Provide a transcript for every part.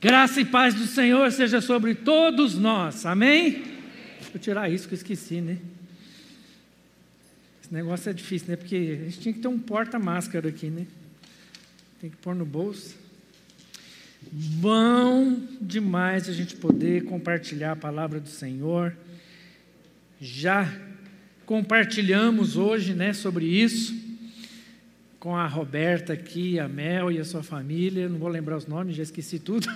Graça e paz do Senhor seja sobre todos nós. Amém? Deixa eu tirar isso que eu esqueci, né? Esse negócio é difícil, né? Porque a gente tinha que ter um porta-máscara aqui, né? Tem que pôr no bolso. Bom demais a gente poder compartilhar a palavra do Senhor. Já compartilhamos hoje, né, sobre isso com a Roberta aqui, a Mel e a sua família. Não vou lembrar os nomes, já esqueci tudo.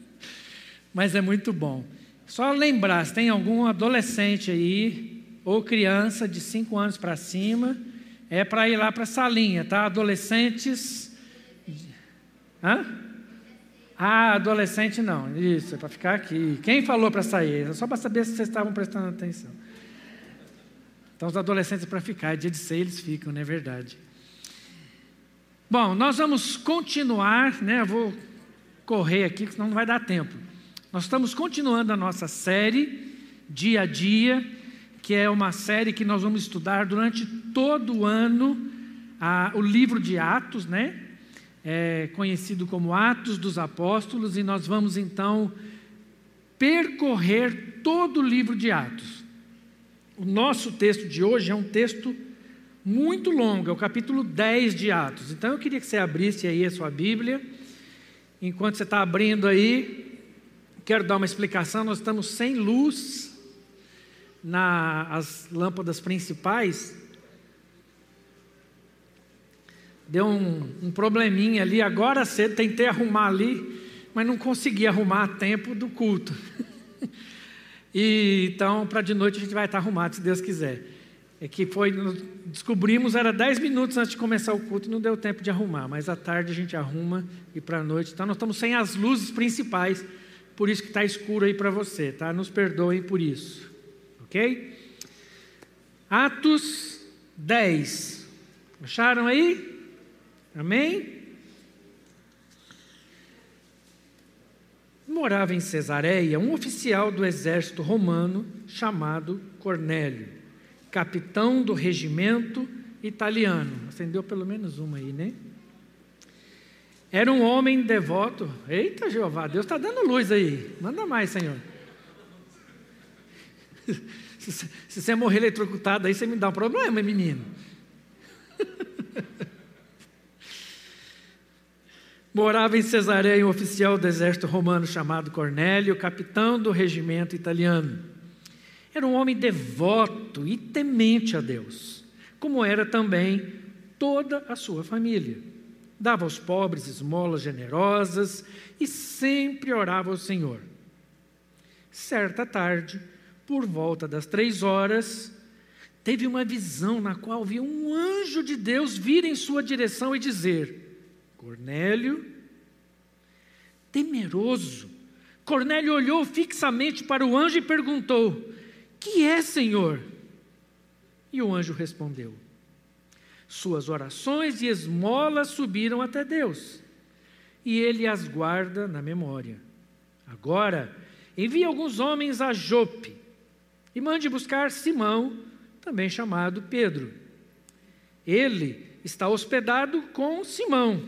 Mas é muito bom. Só lembrar, se tem algum adolescente aí, ou criança de 5 anos para cima, é para ir lá para a salinha, tá? Adolescentes. Hã? Ah, adolescente não. Isso, é para ficar aqui. Quem falou para sair? É só para saber se vocês estavam prestando atenção. Então, os adolescentes para ficar, é dia de ser eles ficam, não é verdade? Bom, nós vamos continuar, né? Eu vou correr aqui, senão não vai dar tempo. Nós estamos continuando a nossa série, dia a dia, que é uma série que nós vamos estudar durante todo o ano, a, o livro de Atos, né? É conhecido como Atos dos Apóstolos, e nós vamos então percorrer todo o livro de Atos. O nosso texto de hoje é um texto muito longo, é o capítulo 10 de Atos. Então eu queria que você abrisse aí a sua Bíblia. Enquanto você está abrindo aí, quero dar uma explicação. Nós estamos sem luz nas lâmpadas principais. Deu um, um probleminha ali, agora cedo tentei arrumar ali, mas não consegui arrumar a tempo do culto. e então, para de noite a gente vai estar arrumado, se Deus quiser é que foi, descobrimos, era 10 minutos antes de começar o culto, não deu tempo de arrumar, mas à tarde a gente arruma e para a noite. Então nós estamos sem as luzes principais, por isso que está escuro aí para você, tá? Nos perdoem por isso, ok? Atos 10, acharam aí? Amém? Morava em Cesareia um oficial do exército romano chamado Cornélio capitão do regimento italiano. Acendeu pelo menos uma aí, né? Era um homem devoto. Eita, Jeová, Deus está dando luz aí. Manda mais, Senhor. Se, você morrer eletrocutado aí, você me dá um problema, menino. Morava em Cesareia um oficial do exército romano chamado Cornélio, capitão do regimento italiano. Era um homem devoto e temente a Deus, como era também toda a sua família. Dava aos pobres esmolas generosas e sempre orava ao Senhor. Certa tarde, por volta das três horas, teve uma visão na qual viu um anjo de Deus vir em sua direção e dizer: Cornélio, temeroso, Cornélio olhou fixamente para o anjo e perguntou: que é, Senhor? E o anjo respondeu: Suas orações e esmolas subiram até Deus, e ele as guarda na memória. Agora, envie alguns homens a Jope e mande buscar Simão, também chamado Pedro. Ele está hospedado com Simão,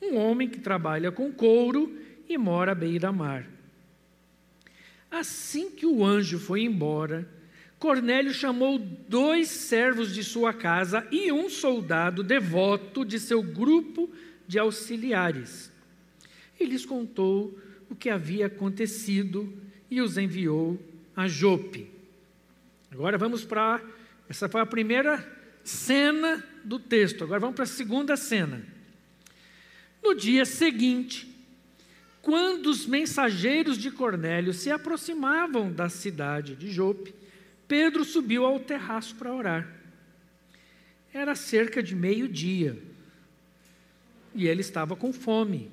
um homem que trabalha com couro e mora à beira-mar. Assim que o anjo foi embora, Cornélio chamou dois servos de sua casa e um soldado devoto de seu grupo de auxiliares. E lhes contou o que havia acontecido e os enviou a Jope. Agora vamos para. Essa foi a primeira cena do texto. Agora vamos para a segunda cena. No dia seguinte, quando os mensageiros de Cornélio se aproximavam da cidade de Jope, Pedro subiu ao terraço para orar. Era cerca de meio-dia e ele estava com fome.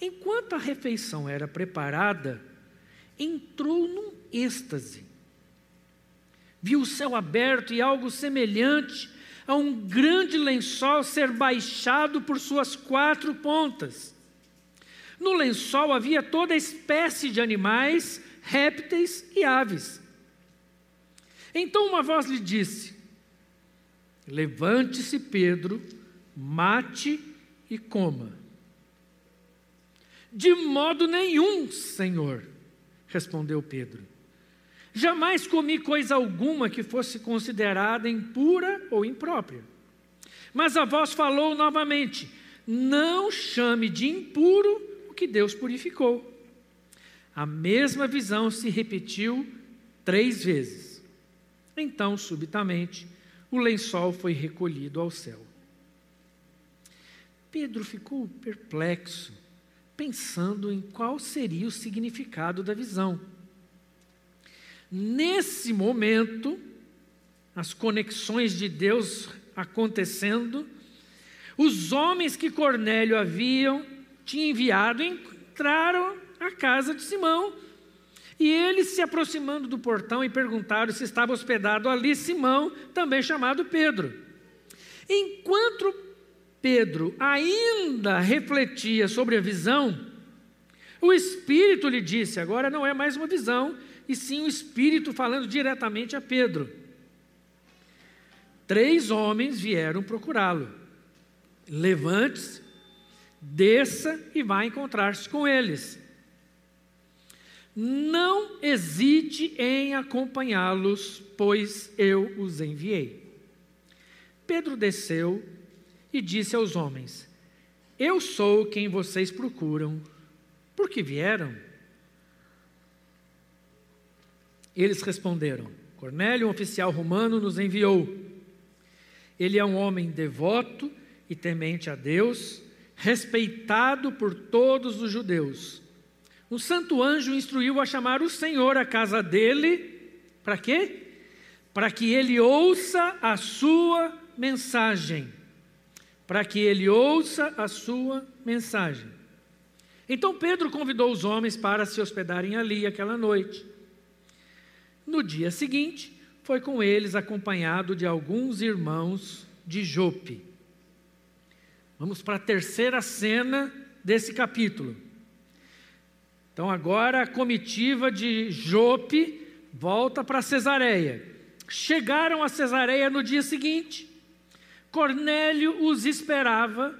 Enquanto a refeição era preparada, entrou num êxtase. Viu o céu aberto e algo semelhante a um grande lençol ser baixado por suas quatro pontas no lençol havia toda espécie de animais, répteis e aves. Então uma voz lhe disse: Levante-se, Pedro, mate e coma. De modo nenhum, Senhor, respondeu Pedro. Jamais comi coisa alguma que fosse considerada impura ou imprópria. Mas a voz falou novamente: Não chame de impuro que Deus purificou. A mesma visão se repetiu três vezes. Então, subitamente, o lençol foi recolhido ao céu. Pedro ficou perplexo, pensando em qual seria o significado da visão. Nesse momento, as conexões de Deus acontecendo, os homens que Cornélio haviam tinha enviado entraram à casa de Simão. E eles se aproximando do portão e perguntaram se estava hospedado ali Simão, também chamado Pedro. Enquanto Pedro ainda refletia sobre a visão, o Espírito lhe disse: agora não é mais uma visão, e sim o Espírito falando diretamente a Pedro. Três homens vieram procurá-lo. Levante-se, desça e vá encontrar-se com eles. Não hesite em acompanhá-los, pois eu os enviei. Pedro desceu e disse aos homens: Eu sou quem vocês procuram. Por que vieram? Eles responderam: Cornélio, um oficial romano, nos enviou. Ele é um homem devoto e temente a Deus, respeitado por todos os judeus. Um santo anjo instruiu a chamar o Senhor à casa dele, para quê? Para que ele ouça a sua mensagem. Para que ele ouça a sua mensagem. Então Pedro convidou os homens para se hospedarem ali aquela noite. No dia seguinte, foi com eles acompanhado de alguns irmãos de Jope. Vamos para a terceira cena desse capítulo. Então agora a comitiva de Jope volta para Cesareia. Chegaram a Cesareia no dia seguinte. Cornélio os esperava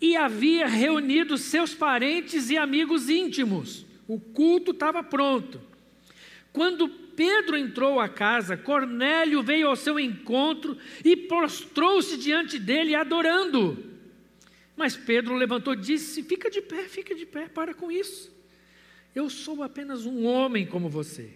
e havia reunido seus parentes e amigos íntimos. O culto estava pronto. Quando Pedro entrou à casa, Cornélio veio ao seu encontro e prostrou-se diante dele, adorando. Mas Pedro levantou e disse: Fica de pé, fica de pé, para com isso. Eu sou apenas um homem como você.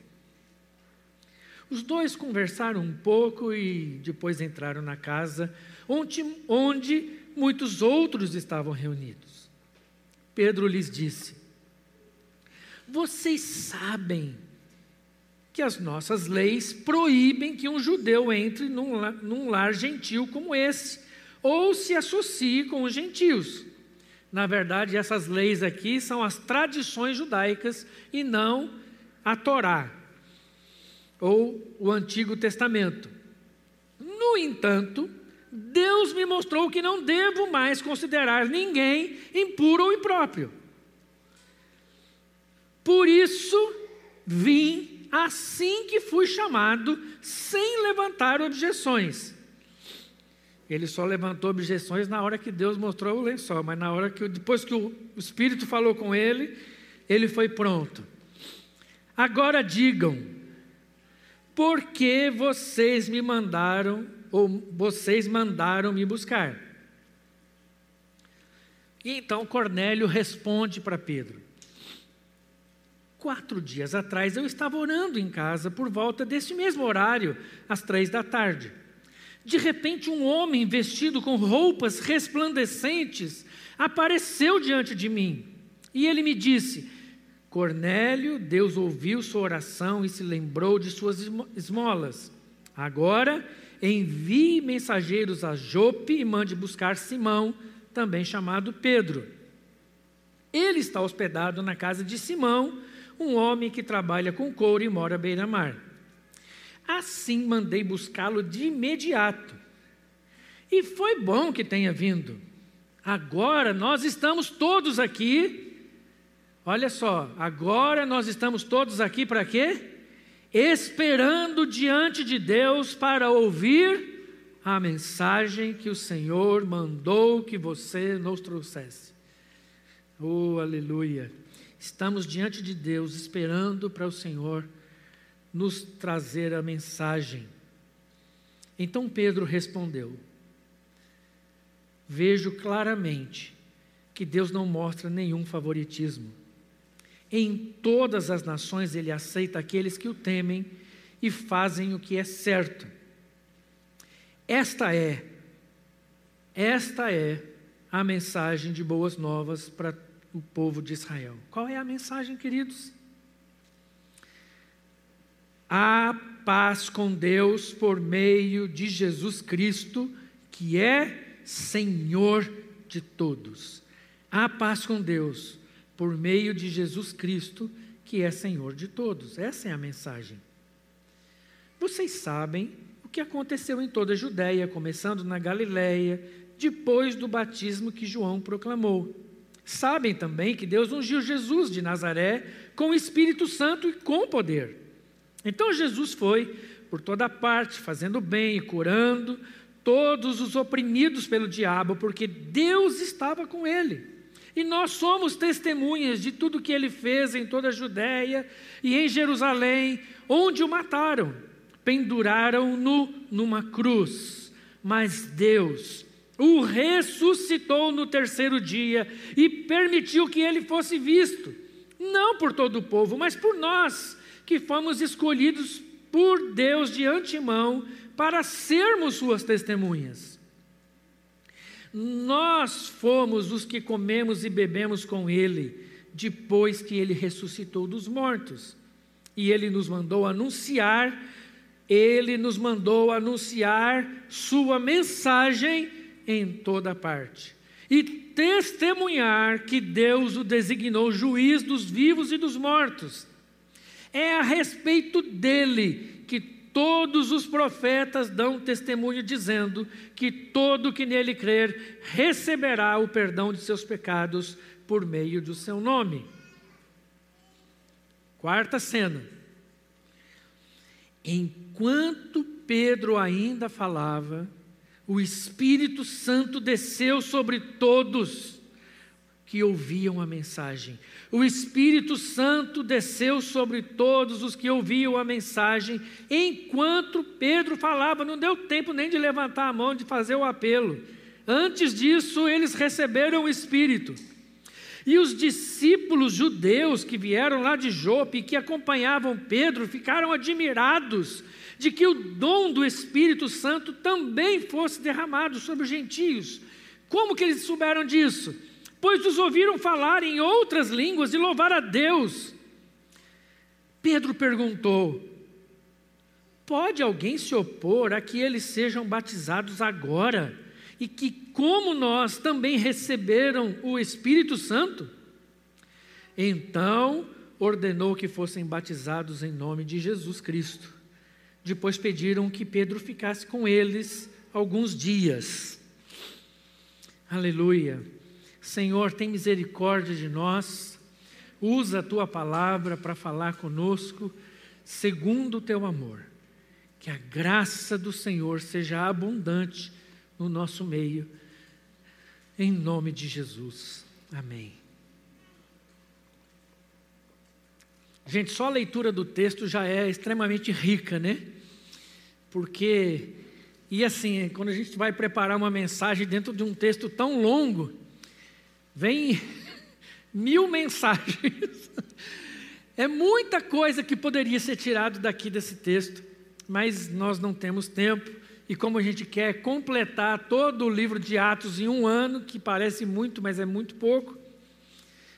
Os dois conversaram um pouco e depois entraram na casa, onde, onde muitos outros estavam reunidos. Pedro lhes disse: Vocês sabem que as nossas leis proíbem que um judeu entre num, num lar gentil como esse, ou se associe com os gentios. Na verdade, essas leis aqui são as tradições judaicas e não a Torá, ou o Antigo Testamento. No entanto, Deus me mostrou que não devo mais considerar ninguém impuro ou impróprio. Por isso, vim assim que fui chamado, sem levantar objeções. Ele só levantou objeções na hora que Deus mostrou o lençol, mas na hora que depois que o Espírito falou com ele, ele foi pronto. Agora digam, por que vocês me mandaram ou vocês mandaram me buscar? E então Cornélio responde para Pedro: Quatro dias atrás eu estava orando em casa por volta desse mesmo horário, às três da tarde. De repente, um homem vestido com roupas resplandecentes apareceu diante de mim e ele me disse: Cornélio, Deus ouviu sua oração e se lembrou de suas esmolas. Agora envie mensageiros a Jope e mande buscar Simão, também chamado Pedro. Ele está hospedado na casa de Simão um homem que trabalha com couro e mora à beira-mar. Assim mandei buscá-lo de imediato. E foi bom que tenha vindo. Agora nós estamos todos aqui. Olha só, agora nós estamos todos aqui para quê? Esperando diante de Deus para ouvir a mensagem que o Senhor mandou que você nos trouxesse. Oh, aleluia. Estamos diante de Deus esperando para o Senhor nos trazer a mensagem. Então Pedro respondeu: Vejo claramente que Deus não mostra nenhum favoritismo. Em todas as nações ele aceita aqueles que o temem e fazem o que é certo. Esta é, esta é a mensagem de boas novas para o povo de Israel. Qual é a mensagem, queridos? Há paz com Deus por meio de Jesus Cristo, que é Senhor de todos. Há paz com Deus por meio de Jesus Cristo, que é Senhor de todos. Essa é a mensagem. Vocês sabem o que aconteceu em toda a Judéia, começando na Galiléia, depois do batismo que João proclamou. Sabem também que Deus ungiu Jesus de Nazaré com o Espírito Santo e com poder. Então Jesus foi por toda parte, fazendo bem e curando todos os oprimidos pelo diabo, porque Deus estava com ele. E nós somos testemunhas de tudo que ele fez em toda a Judéia e em Jerusalém, onde o mataram penduraram-no numa cruz, mas Deus o ressuscitou no terceiro dia e permitiu que ele fosse visto, não por todo o povo, mas por nós, que fomos escolhidos por Deus de antemão para sermos suas testemunhas. Nós fomos os que comemos e bebemos com ele, depois que ele ressuscitou dos mortos. E ele nos mandou anunciar ele nos mandou anunciar Sua mensagem em toda parte e testemunhar que Deus o designou juiz dos vivos e dos mortos. É a respeito dele que todos os profetas dão testemunho, dizendo que todo que nele crer receberá o perdão de seus pecados por meio do seu nome. Quarta cena. Enquanto Pedro ainda falava, o Espírito Santo desceu sobre todos que ouviam a mensagem. O Espírito Santo desceu sobre todos os que ouviam a mensagem, enquanto Pedro falava, não deu tempo nem de levantar a mão, de fazer o apelo. Antes disso, eles receberam o Espírito. E os discípulos judeus que vieram lá de Jope e que acompanhavam Pedro ficaram admirados de que o dom do Espírito Santo também fosse derramado sobre os gentios. Como que eles souberam disso? Pois os ouviram falar em outras línguas e louvar a Deus. Pedro perguntou: Pode alguém se opor a que eles sejam batizados agora? e que, como nós, também receberam o Espírito Santo. Então ordenou que fossem batizados em nome de Jesus Cristo. Depois pediram que Pedro ficasse com eles alguns dias. Aleluia. Senhor, tem misericórdia de nós. Usa a tua palavra para falar conosco, segundo o teu amor. Que a graça do Senhor seja abundante no nosso meio, em nome de Jesus. Amém. Gente, só a leitura do texto já é extremamente rica, né? Porque, e assim, quando a gente vai preparar uma mensagem dentro de um texto tão longo, vem mil mensagens. É muita coisa que poderia ser tirado daqui desse texto, mas nós não temos tempo e como a gente quer completar todo o livro de Atos em um ano, que parece muito, mas é muito pouco,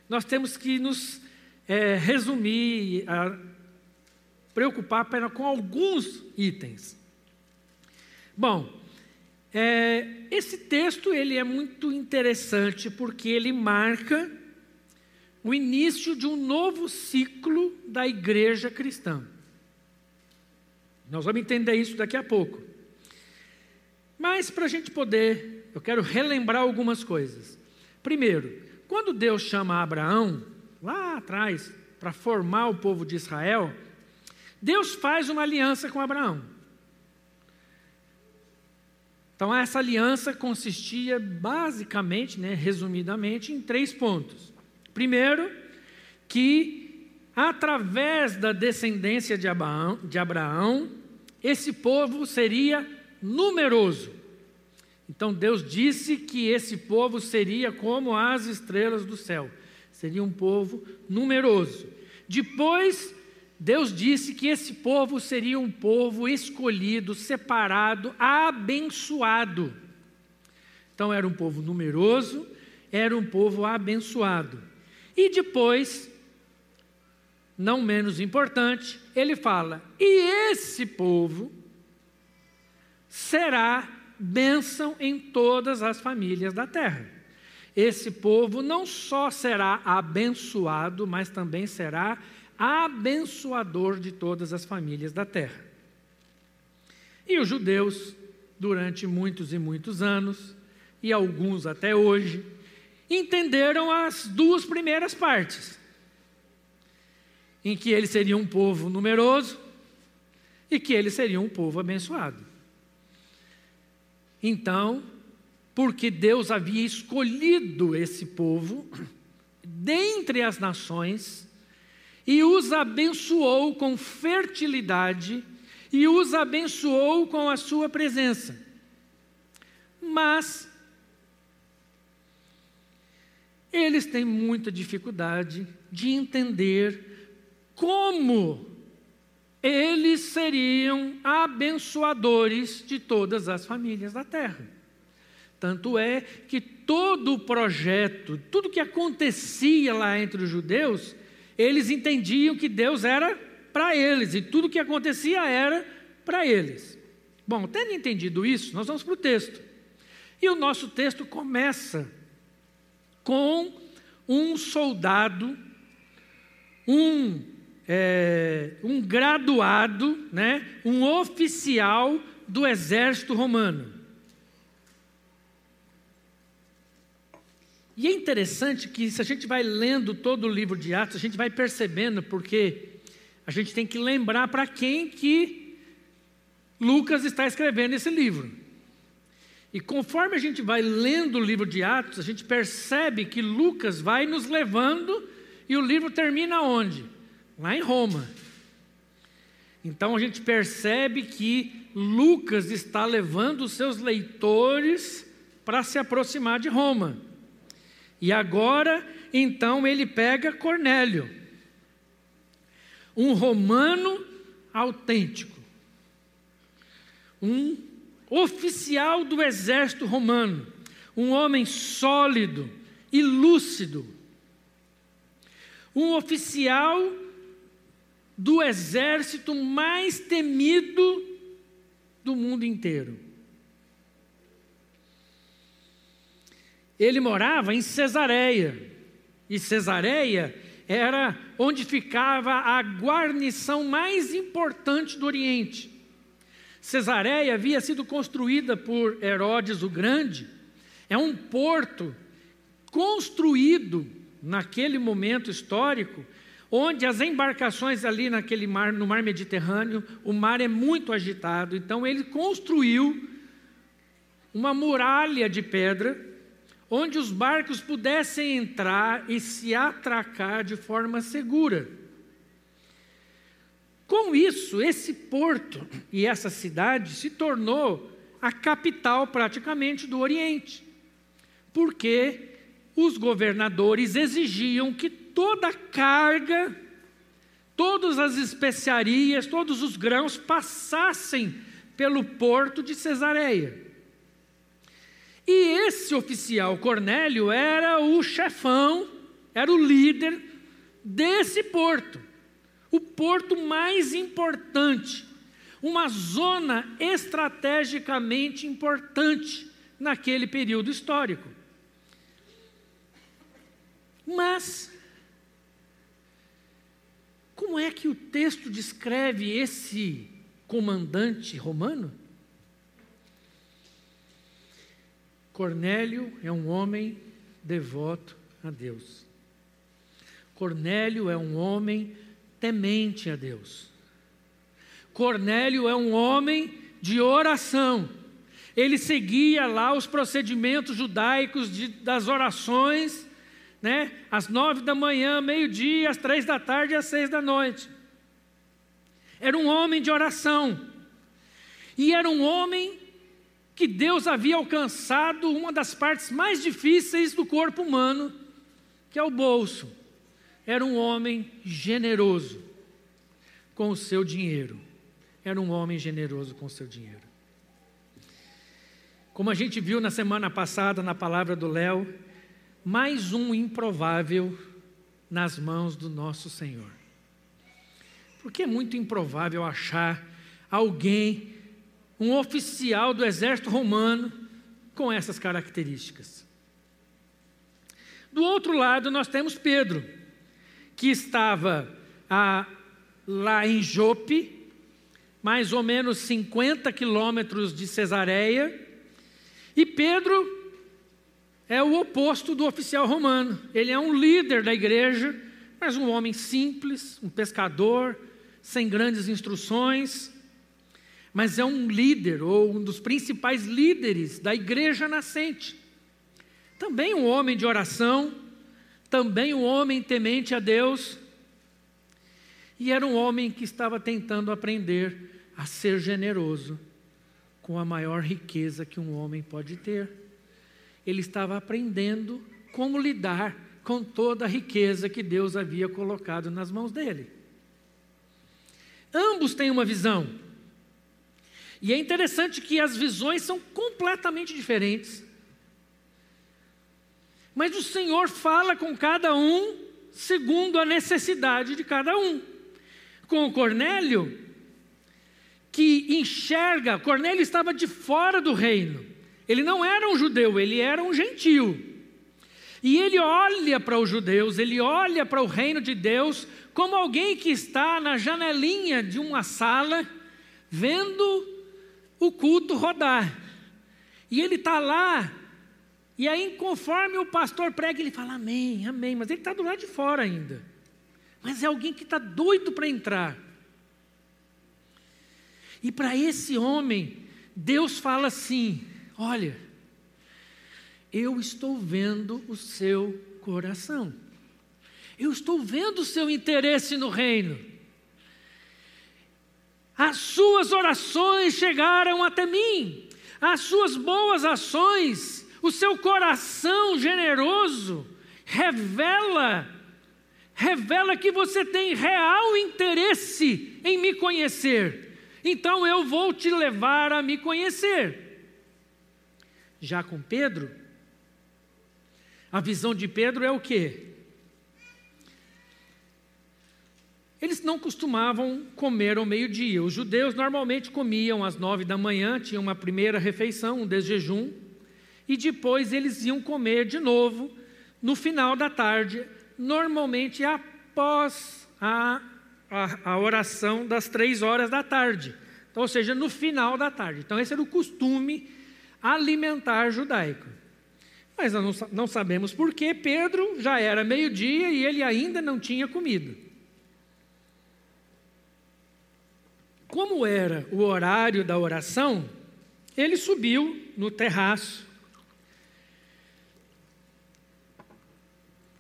nós temos que nos é, resumir, a, preocupar apenas com alguns itens. Bom, é, esse texto ele é muito interessante porque ele marca o início de um novo ciclo da igreja cristã. Nós vamos entender isso daqui a pouco. Mas para a gente poder, eu quero relembrar algumas coisas. Primeiro, quando Deus chama Abraão, lá atrás, para formar o povo de Israel, Deus faz uma aliança com Abraão. Então, essa aliança consistia basicamente, né, resumidamente, em três pontos. Primeiro, que através da descendência de Abraão, de Abraão esse povo seria numeroso. Então Deus disse que esse povo seria como as estrelas do céu, seria um povo numeroso. Depois, Deus disse que esse povo seria um povo escolhido, separado, abençoado. Então era um povo numeroso, era um povo abençoado. E depois, não menos importante, ele fala: e esse povo será bênção em todas as famílias da terra. Esse povo não só será abençoado, mas também será abençoador de todas as famílias da terra. E os judeus, durante muitos e muitos anos, e alguns até hoje, entenderam as duas primeiras partes, em que ele seria um povo numeroso e que ele seria um povo abençoado. Então, porque Deus havia escolhido esse povo dentre as nações e os abençoou com fertilidade e os abençoou com a sua presença. Mas eles têm muita dificuldade de entender como eles seriam abençoadores de todas as famílias da terra. Tanto é que todo o projeto, tudo que acontecia lá entre os judeus, eles entendiam que Deus era para eles e tudo que acontecia era para eles. Bom, tendo entendido isso, nós vamos para o texto. E o nosso texto começa com um soldado, um, é, um graduado, né, um oficial do exército romano. E é interessante que, se a gente vai lendo todo o livro de Atos, a gente vai percebendo, porque a gente tem que lembrar para quem que Lucas está escrevendo esse livro. E conforme a gente vai lendo o livro de Atos, a gente percebe que Lucas vai nos levando e o livro termina onde? Lá em Roma. Então a gente percebe que Lucas está levando os seus leitores para se aproximar de Roma. E agora, então, ele pega Cornélio, um romano autêntico, um oficial do exército romano, um homem sólido e lúcido, um oficial do exército mais temido do mundo inteiro. Ele morava em Cesareia, e Cesareia era onde ficava a guarnição mais importante do Oriente. Cesareia havia sido construída por Herodes o Grande, é um porto construído naquele momento histórico, onde as embarcações ali naquele mar, no mar Mediterrâneo, o mar é muito agitado, então ele construiu uma muralha de pedra onde os barcos pudessem entrar e se atracar de forma segura. Com isso, esse porto e essa cidade se tornou a capital praticamente do Oriente, porque os governadores exigiam que toda a carga, todas as especiarias, todos os grãos passassem pelo porto de Cesareia. E esse oficial Cornélio era o chefão, era o líder desse porto o porto mais importante, uma zona estrategicamente importante naquele período histórico. Mas, como é que o texto descreve esse comandante romano? Cornélio é um homem devoto a Deus. Cornélio é um homem temente a Deus. Cornélio é um homem de oração. Ele seguia lá os procedimentos judaicos de, das orações né? Às nove da manhã, meio-dia, às três da tarde e às seis da noite. Era um homem de oração. E era um homem que Deus havia alcançado uma das partes mais difíceis do corpo humano, que é o bolso. Era um homem generoso com o seu dinheiro. Era um homem generoso com o seu dinheiro. Como a gente viu na semana passada na palavra do Léo, mais um improvável nas mãos do nosso Senhor. Porque é muito improvável achar alguém, um oficial do exército romano, com essas características. Do outro lado, nós temos Pedro, que estava a, lá em Jope, mais ou menos 50 quilômetros de Cesareia, e Pedro é o oposto do oficial romano. Ele é um líder da igreja, mas um homem simples, um pescador, sem grandes instruções, mas é um líder ou um dos principais líderes da igreja nascente. Também um homem de oração, também um homem temente a Deus. E era um homem que estava tentando aprender a ser generoso com a maior riqueza que um homem pode ter ele estava aprendendo como lidar com toda a riqueza que Deus havia colocado nas mãos dele. Ambos têm uma visão. E é interessante que as visões são completamente diferentes. Mas o Senhor fala com cada um segundo a necessidade de cada um. Com o Cornélio, que enxerga, Cornélio estava de fora do reino. Ele não era um judeu, ele era um gentio. E ele olha para os judeus, ele olha para o reino de Deus como alguém que está na janelinha de uma sala, vendo o culto rodar. E ele está lá, e aí, conforme o pastor prega, ele fala amém, amém, mas ele está do lado de fora ainda. Mas é alguém que está doido para entrar. E para esse homem, Deus fala assim: Olha, eu estou vendo o seu coração, eu estou vendo o seu interesse no reino. As suas orações chegaram até mim, as suas boas ações, o seu coração generoso revela revela que você tem real interesse em me conhecer. Então eu vou te levar a me conhecer. Já com Pedro, a visão de Pedro é o quê? Eles não costumavam comer ao meio-dia. Os judeus normalmente comiam às nove da manhã, tinham uma primeira refeição, um desjejum, e depois eles iam comer de novo no final da tarde, normalmente após a, a, a oração das três horas da tarde. Então, ou seja, no final da tarde. Então, esse era o costume alimentar judaico. Mas nós não sabemos por que Pedro já era meio-dia e ele ainda não tinha comido. Como era o horário da oração, ele subiu no terraço.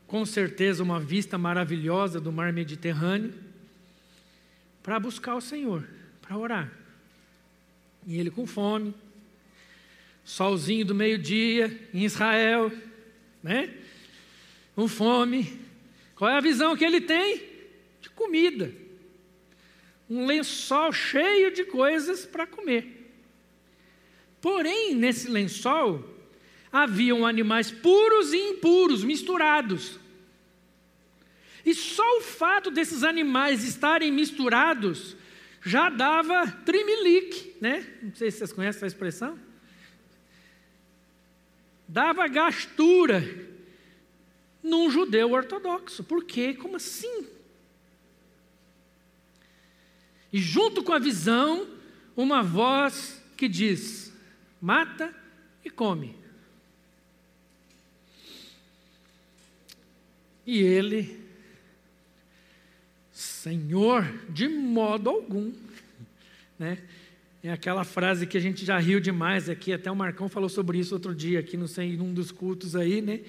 Com certeza, uma vista maravilhosa do mar Mediterrâneo, para buscar o Senhor, para orar. E ele com fome, solzinho do meio-dia em Israel, né? Com fome. Qual é a visão que ele tem? De comida. Um lençol cheio de coisas para comer. Porém, nesse lençol haviam animais puros e impuros, misturados. E só o fato desses animais estarem misturados já dava trimelique, né? Não sei se vocês conhecem essa expressão dava gastura num judeu ortodoxo. Por quê? Como assim? E junto com a visão, uma voz que diz: mata e come. E ele, Senhor, de modo algum, né? É aquela frase que a gente já riu demais aqui, até o Marcão falou sobre isso outro dia, aqui, não sei, em um dos cultos aí, né?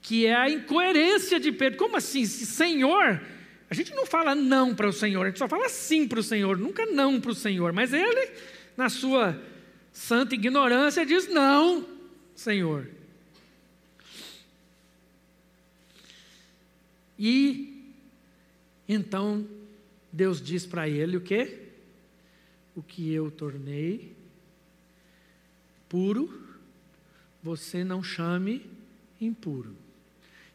que é a incoerência de Pedro. Como assim? Senhor? A gente não fala não para o Senhor, a gente só fala sim para o Senhor, nunca não para o Senhor. Mas ele, na sua santa ignorância, diz não, Senhor. E então Deus diz para ele o quê? O que eu tornei puro, você não chame impuro.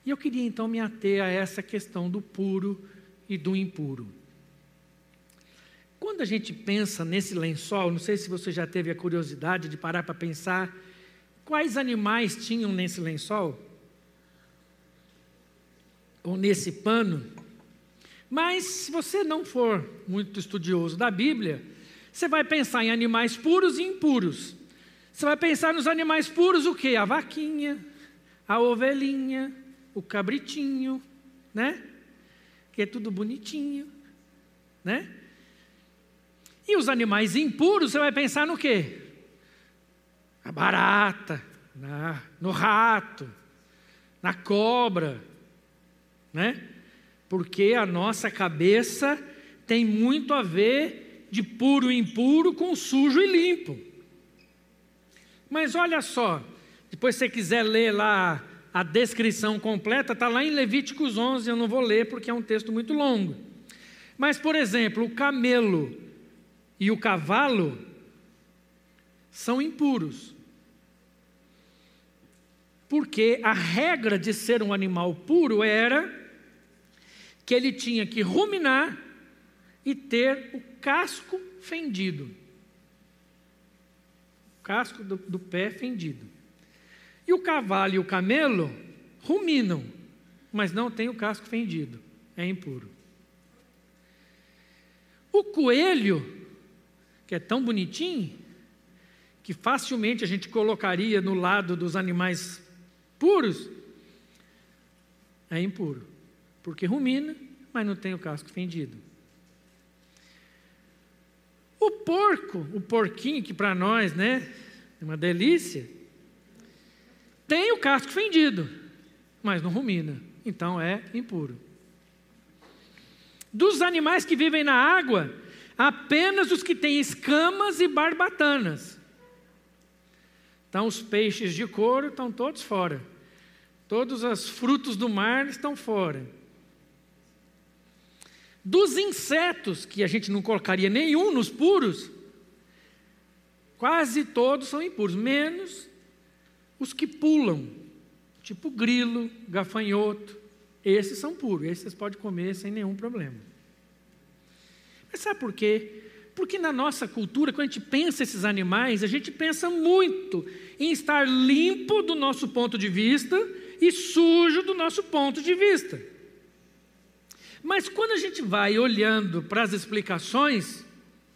E eu queria então me ater a essa questão do puro e do impuro. Quando a gente pensa nesse lençol, não sei se você já teve a curiosidade de parar para pensar quais animais tinham nesse lençol ou nesse pano. Mas se você não for muito estudioso da Bíblia, você vai pensar em animais puros e impuros. Você vai pensar nos animais puros o quê? A vaquinha, a ovelhinha, o cabritinho, né? Que é tudo bonitinho, né? E os animais impuros, você vai pensar no quê? A barata, na, no rato, na cobra, né? Porque a nossa cabeça tem muito a ver de puro e impuro com sujo e limpo. Mas olha só, depois se você quiser ler lá a descrição completa, está lá em Levíticos 11, eu não vou ler porque é um texto muito longo. Mas, por exemplo, o camelo e o cavalo são impuros. Porque a regra de ser um animal puro era que ele tinha que ruminar e ter o casco fendido. O casco do, do pé fendido. E o cavalo e o camelo ruminam, mas não tem o casco fendido, é impuro. O coelho, que é tão bonitinho, que facilmente a gente colocaria no lado dos animais puros, é impuro, porque rumina, mas não tem o casco fendido. O porco, o porquinho, que para nós, né, é uma delícia, tem o casco fendido, mas não rumina, então é impuro. Dos animais que vivem na água, apenas os que têm escamas e barbatanas. Então, os peixes de couro estão todos fora. Todos os frutos do mar estão fora. Dos insetos, que a gente não colocaria nenhum nos puros, quase todos são impuros, menos os que pulam, tipo grilo, gafanhoto, esses são puros, esses você pode comer sem nenhum problema. Mas sabe por quê? Porque na nossa cultura, quando a gente pensa esses animais, a gente pensa muito em estar limpo do nosso ponto de vista e sujo do nosso ponto de vista. Mas quando a gente vai olhando para as explicações,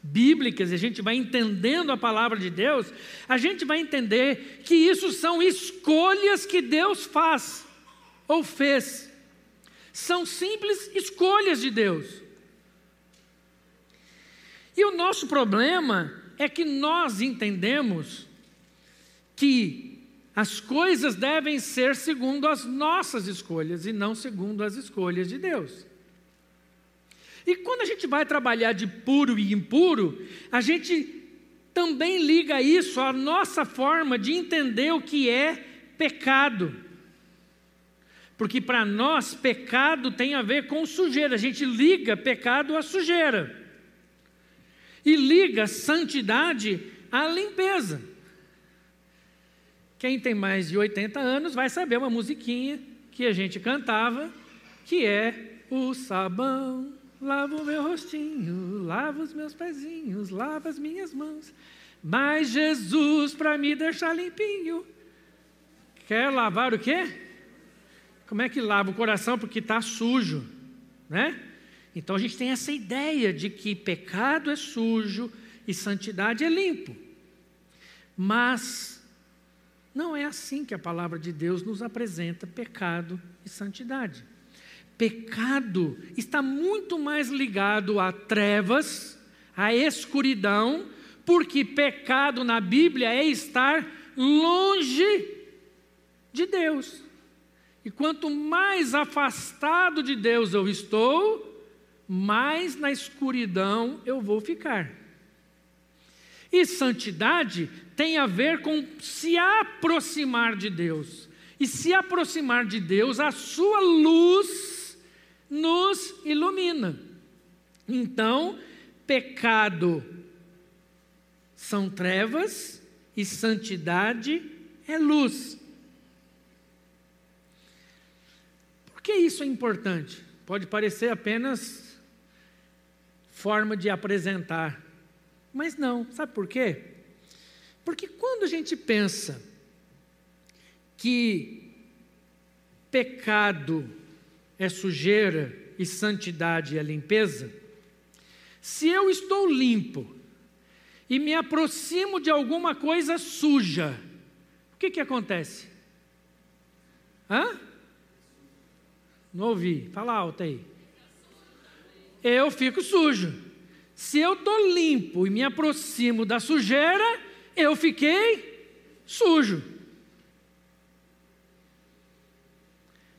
bíblicas e a gente vai entendendo a palavra de Deus, a gente vai entender que isso são escolhas que Deus faz ou fez. São simples escolhas de Deus. E o nosso problema é que nós entendemos que as coisas devem ser segundo as nossas escolhas e não segundo as escolhas de Deus. E quando a gente vai trabalhar de puro e impuro, a gente também liga isso à nossa forma de entender o que é pecado. Porque para nós, pecado tem a ver com sujeira, a gente liga pecado à sujeira. E liga santidade à limpeza. Quem tem mais de 80 anos vai saber uma musiquinha que a gente cantava, que é o sabão Lava o meu rostinho, lava os meus pezinhos, lava as minhas mãos. Mas Jesus, para me deixar limpinho, quer lavar o quê? Como é que lava o coração? Porque está sujo, né? Então a gente tem essa ideia de que pecado é sujo e santidade é limpo. Mas não é assim que a palavra de Deus nos apresenta pecado e santidade. Pecado está muito mais ligado a trevas, a escuridão, porque pecado na Bíblia é estar longe de Deus. E quanto mais afastado de Deus eu estou, mais na escuridão eu vou ficar. E santidade tem a ver com se aproximar de Deus. E se aproximar de Deus, a sua luz nos ilumina. Então, pecado são trevas e santidade é luz. Por que isso é importante? Pode parecer apenas forma de apresentar, mas não, sabe por quê? Porque quando a gente pensa que pecado é sujeira e santidade é limpeza, se eu estou limpo e me aproximo de alguma coisa suja, o que, que acontece? Hã? Não ouvi, fala alto aí. Eu fico sujo. Se eu estou limpo e me aproximo da sujeira, eu fiquei sujo.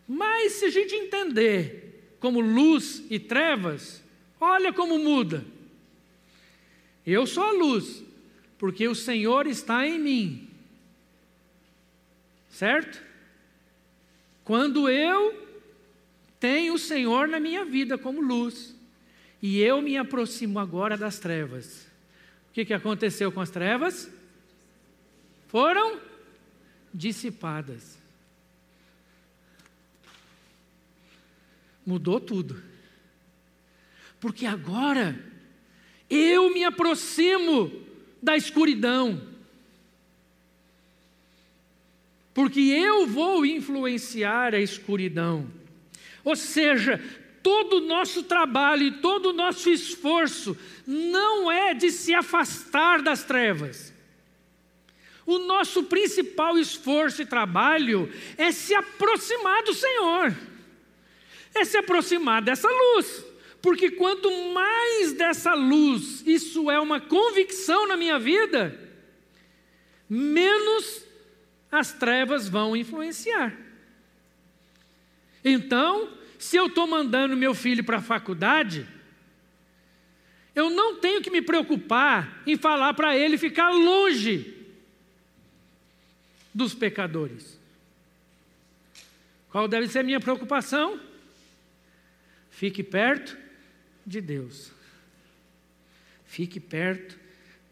Mas se a gente entender como luz e trevas, olha como muda. Eu sou a luz, porque o Senhor está em mim. Certo? Quando eu tenho o Senhor na minha vida como luz, e eu me aproximo agora das trevas. O que, que aconteceu com as trevas? Foram dissipadas. Mudou tudo. Porque agora eu me aproximo da escuridão. Porque eu vou influenciar a escuridão. Ou seja, todo o nosso trabalho e todo o nosso esforço não é de se afastar das trevas. O nosso principal esforço e trabalho é se aproximar do Senhor, é se aproximar dessa luz, porque quanto mais dessa luz, isso é uma convicção na minha vida, menos as trevas vão influenciar. Então, se eu estou mandando meu filho para a faculdade, eu não tenho que me preocupar em falar para ele ficar longe dos pecadores. Qual deve ser a minha preocupação? Fique perto de Deus. Fique perto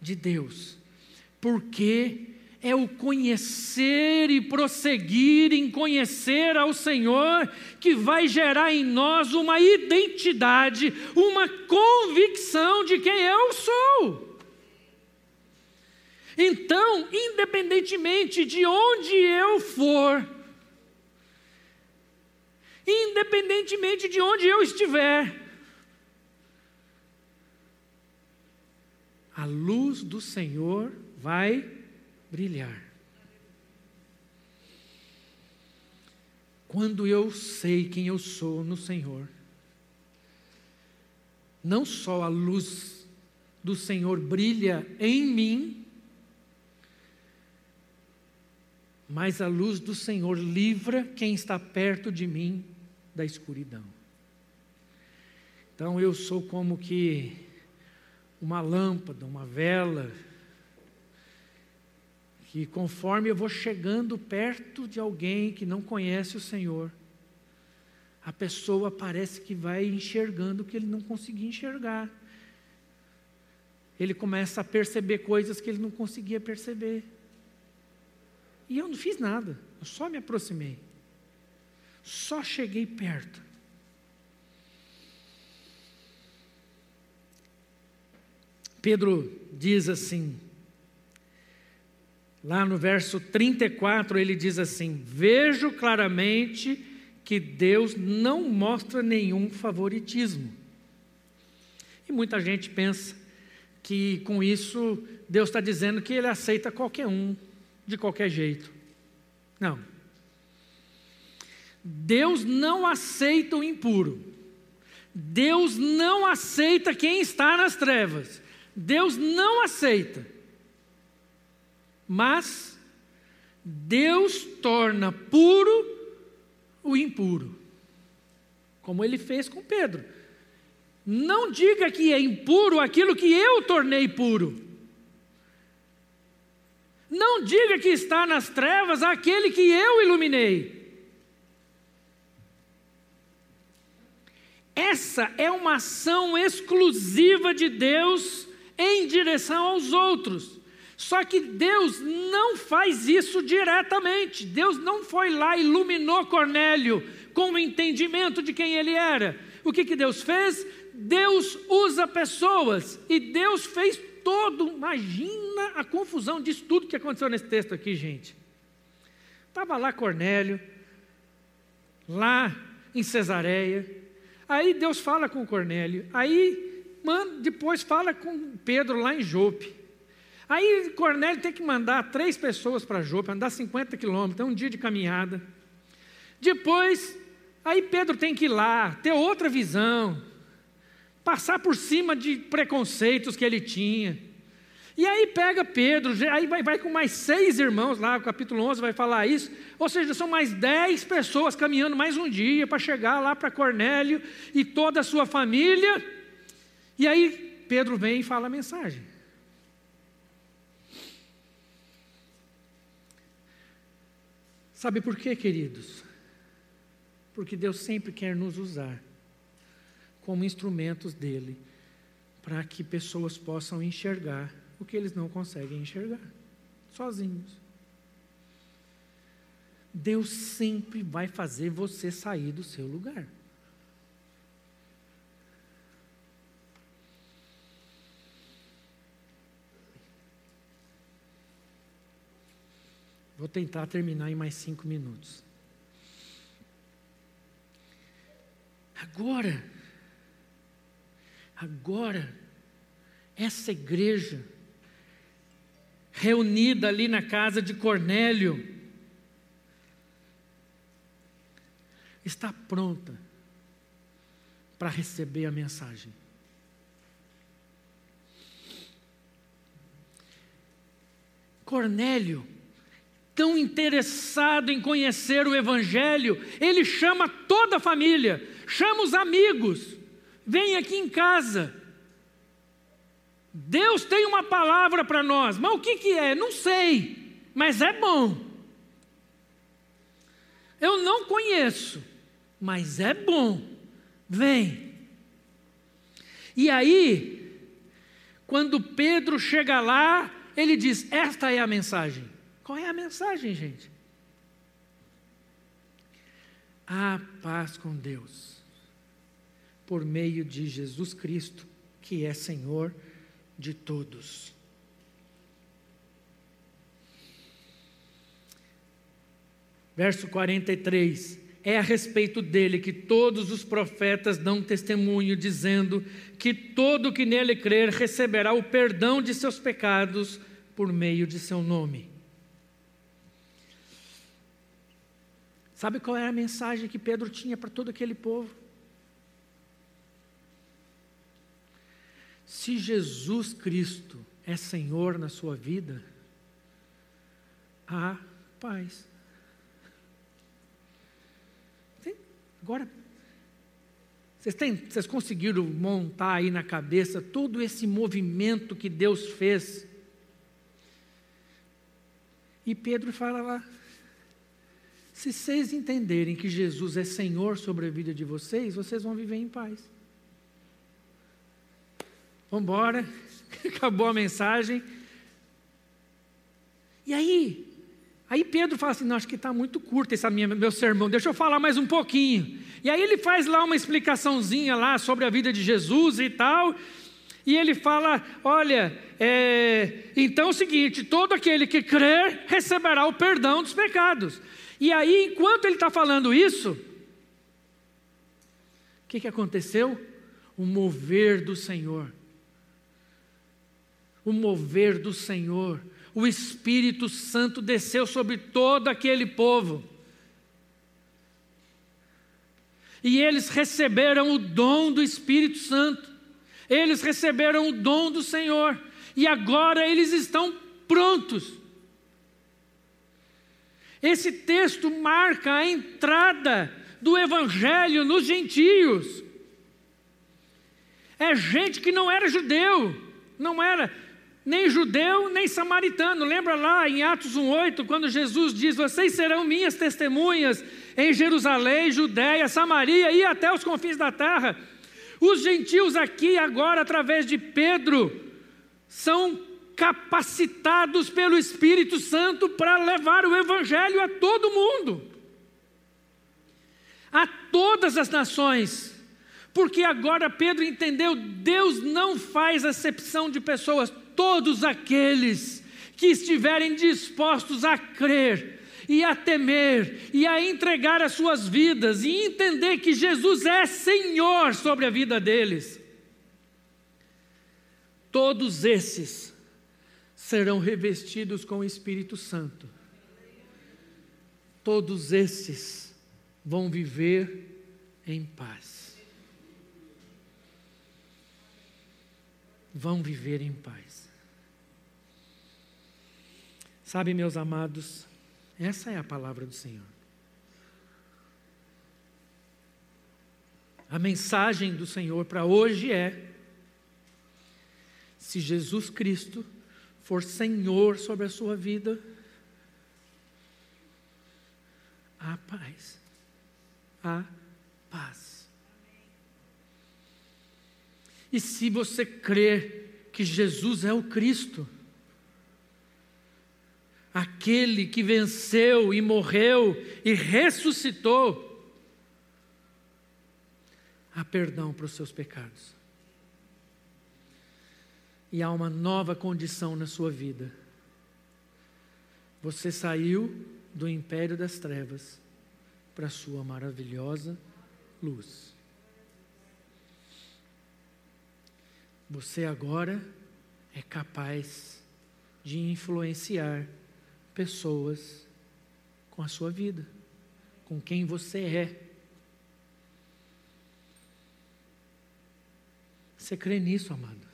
de Deus. Porque é o conhecer e prosseguir em conhecer ao Senhor que vai gerar em nós uma identidade, uma convicção de quem eu sou. Então, independentemente de onde eu for, independentemente de onde eu estiver, a luz do Senhor vai brilhar. Quando eu sei quem eu sou no Senhor, não só a luz do Senhor brilha em mim, mas a luz do Senhor livra quem está perto de mim da escuridão. Então eu sou como que uma lâmpada, uma vela, que conforme eu vou chegando perto de alguém que não conhece o Senhor, a pessoa parece que vai enxergando o que ele não conseguia enxergar. Ele começa a perceber coisas que ele não conseguia perceber. E eu não fiz nada, eu só me aproximei. Só cheguei perto. Pedro diz assim: Lá no verso 34 ele diz assim: Vejo claramente que Deus não mostra nenhum favoritismo. E muita gente pensa que com isso Deus está dizendo que ele aceita qualquer um, de qualquer jeito. Não. Deus não aceita o impuro. Deus não aceita quem está nas trevas. Deus não aceita. Mas Deus torna puro o impuro, como ele fez com Pedro. Não diga que é impuro aquilo que eu tornei puro. Não diga que está nas trevas aquele que eu iluminei. Essa é uma ação exclusiva de Deus em direção aos outros. Só que Deus não faz isso diretamente. Deus não foi lá e iluminou Cornélio com o entendimento de quem ele era. O que, que Deus fez? Deus usa pessoas e Deus fez todo. Imagina a confusão disso tudo que aconteceu nesse texto aqui, gente. Estava lá Cornélio, lá em Cesareia, Aí Deus fala com Cornélio. Aí depois fala com Pedro lá em Jope. Aí Cornélio tem que mandar três pessoas para Jope, andar 50 quilômetros, é um dia de caminhada. Depois, aí Pedro tem que ir lá, ter outra visão, passar por cima de preconceitos que ele tinha. E aí pega Pedro, aí vai, vai, com mais seis irmãos lá, o capítulo 11 vai falar isso. Ou seja, são mais dez pessoas caminhando mais um dia para chegar lá para Cornélio e toda a sua família. E aí Pedro vem e fala a mensagem. Sabe por quê, queridos? Porque Deus sempre quer nos usar como instrumentos dele para que pessoas possam enxergar o que eles não conseguem enxergar, sozinhos. Deus sempre vai fazer você sair do seu lugar. Vou tentar terminar em mais cinco minutos. Agora, agora, essa igreja reunida ali na casa de Cornélio, está pronta para receber a mensagem. Cornélio, tão interessado em conhecer o Evangelho, ele chama toda a família, chama os amigos, vem aqui em casa. Deus tem uma palavra para nós, mas o que, que é? Não sei, mas é bom. Eu não conheço, mas é bom. Vem. E aí, quando Pedro chega lá, ele diz: Esta é a mensagem. Qual é a mensagem, gente? A paz com Deus, por meio de Jesus Cristo, que é Senhor de todos. Verso 43. É a respeito dele que todos os profetas dão testemunho, dizendo que todo que nele crer receberá o perdão de seus pecados por meio de seu nome. Sabe qual era a mensagem que Pedro tinha para todo aquele povo? Se Jesus Cristo é Senhor na sua vida, há paz. Agora, vocês, têm, vocês conseguiram montar aí na cabeça todo esse movimento que Deus fez? E Pedro fala lá: se vocês entenderem que Jesus é Senhor sobre a vida de vocês, vocês vão viver em paz. Vamos embora, acabou a mensagem. E aí, aí Pedro fala assim: não, acho que está muito curto esse meu sermão, deixa eu falar mais um pouquinho. E aí ele faz lá uma explicaçãozinha lá sobre a vida de Jesus e tal. E ele fala: olha, é, então é o seguinte: todo aquele que crer receberá o perdão dos pecados. E aí, enquanto ele está falando isso, o que, que aconteceu? O mover do Senhor o mover do Senhor. O Espírito Santo desceu sobre todo aquele povo. E eles receberam o dom do Espírito Santo. Eles receberam o dom do Senhor. E agora eles estão prontos. Esse texto marca a entrada do Evangelho nos gentios. É gente que não era judeu, não era nem judeu, nem samaritano. Lembra lá em Atos 1,8, quando Jesus diz: Vocês serão minhas testemunhas em Jerusalém, Judéia, Samaria e até os confins da terra. Os gentios aqui, agora, através de Pedro, são capacitados pelo Espírito Santo para levar o Evangelho a todo mundo, a todas as nações. Porque agora Pedro entendeu: Deus não faz acepção de pessoas, todos aqueles que estiverem dispostos a crer e a temer e a entregar as suas vidas e entender que Jesus é Senhor sobre a vida deles. Todos esses serão revestidos com o Espírito Santo. Todos esses vão viver em paz. Vão viver em paz. Sabe, meus amados, essa é a palavra do Senhor. A mensagem do Senhor para hoje é: se Jesus Cristo for Senhor sobre a sua vida, há paz. Há paz. E se você crer que Jesus é o Cristo, aquele que venceu e morreu e ressuscitou, há perdão para os seus pecados. E há uma nova condição na sua vida. Você saiu do império das trevas para a sua maravilhosa luz. Você agora é capaz de influenciar pessoas com a sua vida, com quem você é. Você crê nisso, amado?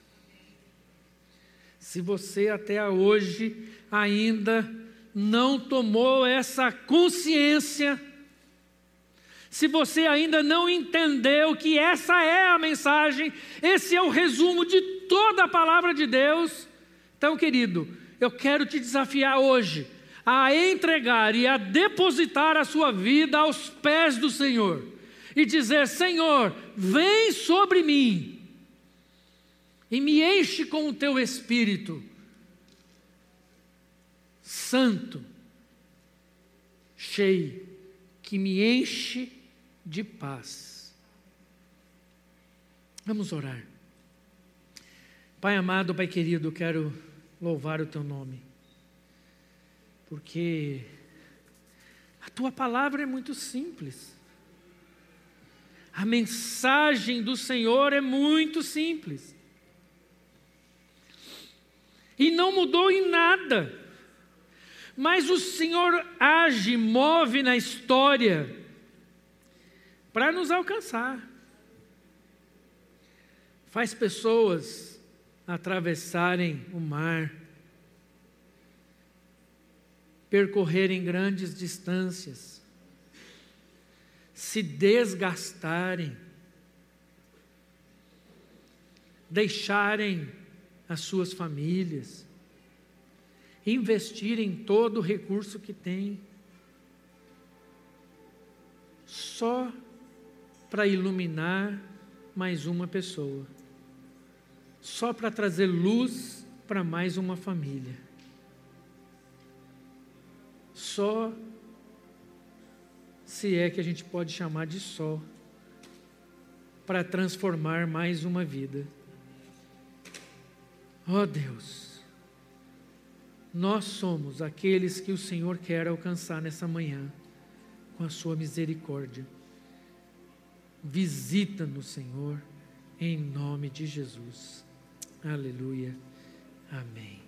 Se você até hoje ainda não tomou essa consciência, se você ainda não entendeu que essa é a mensagem, esse é o resumo de toda a palavra de Deus, então, querido, eu quero te desafiar hoje a entregar e a depositar a sua vida aos pés do Senhor e dizer: Senhor, vem sobre mim e me enche com o teu espírito santo, cheio, que me enche de paz. Vamos orar. Pai amado, Pai querido, quero louvar o teu nome, porque a tua palavra é muito simples. A mensagem do Senhor é muito simples. E não mudou em nada. Mas o Senhor age, move na história para nos alcançar. Faz pessoas atravessarem o mar, percorrerem grandes distâncias, se desgastarem, deixarem as suas famílias, investirem todo o recurso que têm, só para iluminar mais uma pessoa, só para trazer luz para mais uma família, só se é que a gente pode chamar de só, para transformar mais uma vida. Ó oh Deus, nós somos aqueles que o Senhor quer alcançar nessa manhã com a sua misericórdia. Visita-nos, Senhor, em nome de Jesus. Aleluia. Amém.